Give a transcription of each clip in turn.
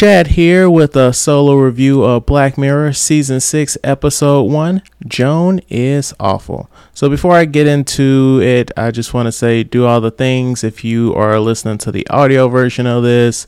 Chad here with a solo review of Black Mirror Season 6, Episode 1 Joan is Awful. So, before I get into it, I just want to say do all the things. If you are listening to the audio version of this,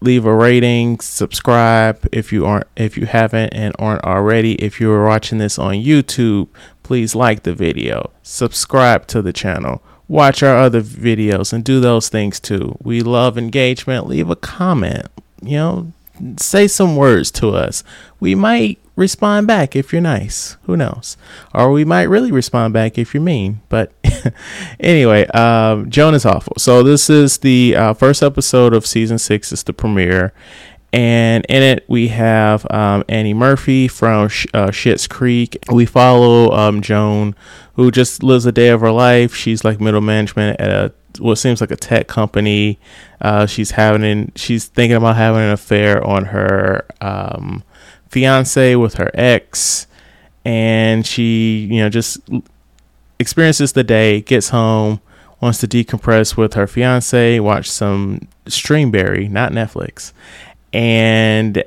leave a rating, subscribe if you aren't if you haven't and aren't already. If you are watching this on YouTube, please like the video, subscribe to the channel watch our other videos and do those things too. We love engagement. Leave a comment, you know, say some words to us. We might respond back if you're nice. Who knows? Or we might really respond back if you're mean. But anyway, um, Joan is awful. So this is the uh, first episode of season six. It's the premiere. And in it, we have um, Annie Murphy from Sh- uh, Creek. We follow um, Joan, who just lives a day of her life. She's like middle management at a what seems like a tech company. Uh, she's having she's thinking about having an affair on her um, fiance with her ex, and she you know just experiences the day, gets home, wants to decompress with her fiance, watch some Streamberry, not Netflix, and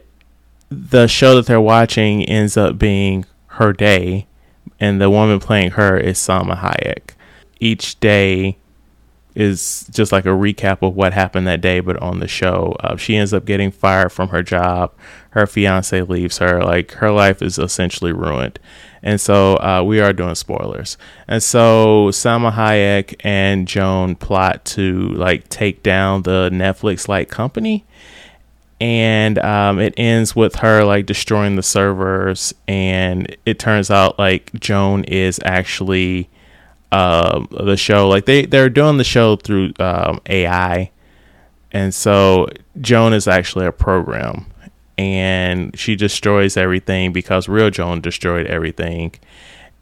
the show that they're watching ends up being her day, and the woman playing her is Salma Hayek. Each day is just like a recap of what happened that day, but on the show, uh, she ends up getting fired from her job. Her fiance leaves her. Like her life is essentially ruined. And so uh, we are doing spoilers. And so Salma Hayek and Joan plot to like take down the Netflix like company. And um, it ends with her like destroying the servers. And it turns out like Joan is actually um, the show. Like they they're doing the show through um, AI, and so Joan is actually a program, and she destroys everything because real Joan destroyed everything,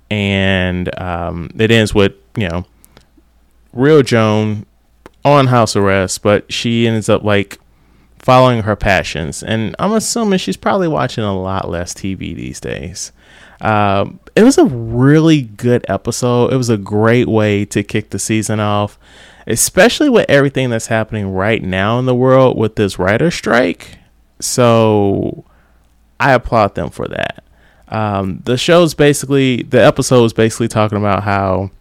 and um, it ends with you know real Joan on house arrest, but she ends up like following her passions, and I'm assuming she's probably watching a lot less TV these days. Um, it was a really good episode. It was a great way to kick the season off, especially with everything that's happening right now in the world with this writer strike. So I applaud them for that. Um, the show's basically, the episode is basically talking about how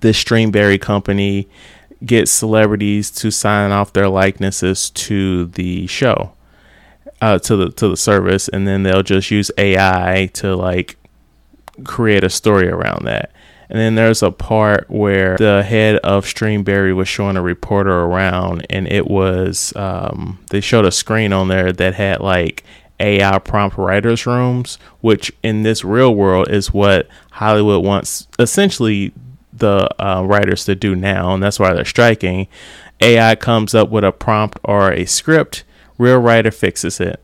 this Streamberry company gets celebrities to sign off their likenesses to the show uh, to the to the service, and then they'll just use AI to like create a story around that. And then there's a part where the head of Streamberry was showing a reporter around, and it was um, they showed a screen on there that had like AI prompt writers rooms, which in this real world is what Hollywood wants essentially the uh, writers to do now, and that's why they're striking. AI comes up with a prompt or a script Real writer fixes it.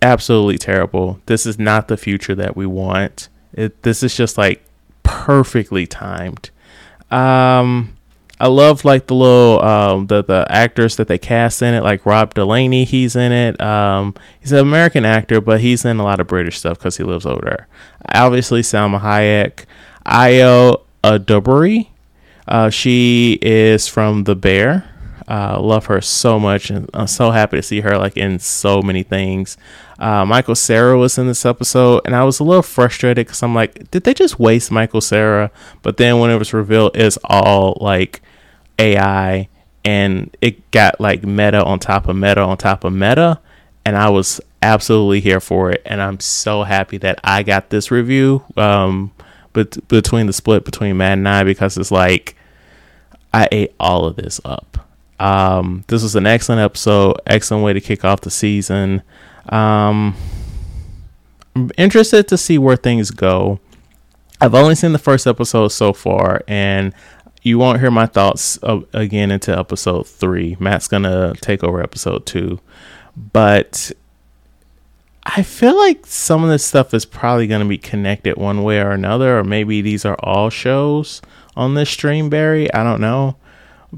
Absolutely terrible. This is not the future that we want. It, this is just like perfectly timed. Um, I love like the little um, the the actors that they cast in it, like Rob Delaney. He's in it. Um, he's an American actor, but he's in a lot of British stuff because he lives over there. Obviously, Salma Hayek, Ayo Edebiri. Uh, she is from The Bear. Uh, love her so much, and I'm so happy to see her like in so many things. Uh, Michael Cera was in this episode, and I was a little frustrated because I'm like, did they just waste Michael Cera? But then when it was revealed, it's all like AI, and it got like meta on top of meta on top of meta, and I was absolutely here for it, and I'm so happy that I got this review. Um, but between the split between Matt and I, because it's like I ate all of this up. Um, this was an excellent episode, excellent way to kick off the season. Um, I'm interested to see where things go. I've only seen the first episode so far, and you won't hear my thoughts again until episode three. Matt's gonna take over episode two, but I feel like some of this stuff is probably gonna be connected one way or another, or maybe these are all shows on this Streamberry. I don't know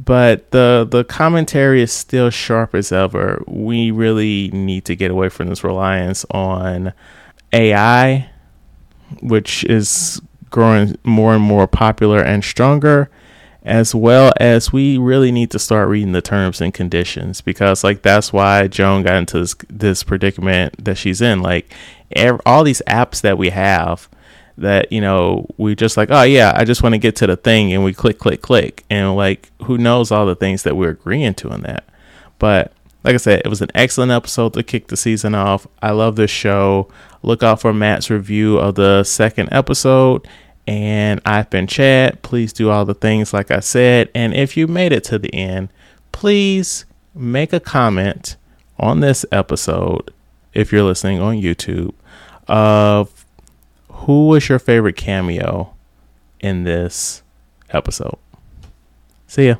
but the the commentary is still sharp as ever. We really need to get away from this reliance on AI, which is growing more and more popular and stronger, as well as we really need to start reading the terms and conditions because like that's why Joan got into this this predicament that she's in like every, all these apps that we have that you know we just like oh yeah I just want to get to the thing and we click click click and like who knows all the things that we're agreeing to in that but like I said, it was an excellent episode to kick the season off. I love this show. Look out for Matt's review of the second episode. And I've been Chad. Please do all the things like I said. And if you made it to the end, please make a comment on this episode if you're listening on YouTube of who was your favorite cameo in this episode. See ya.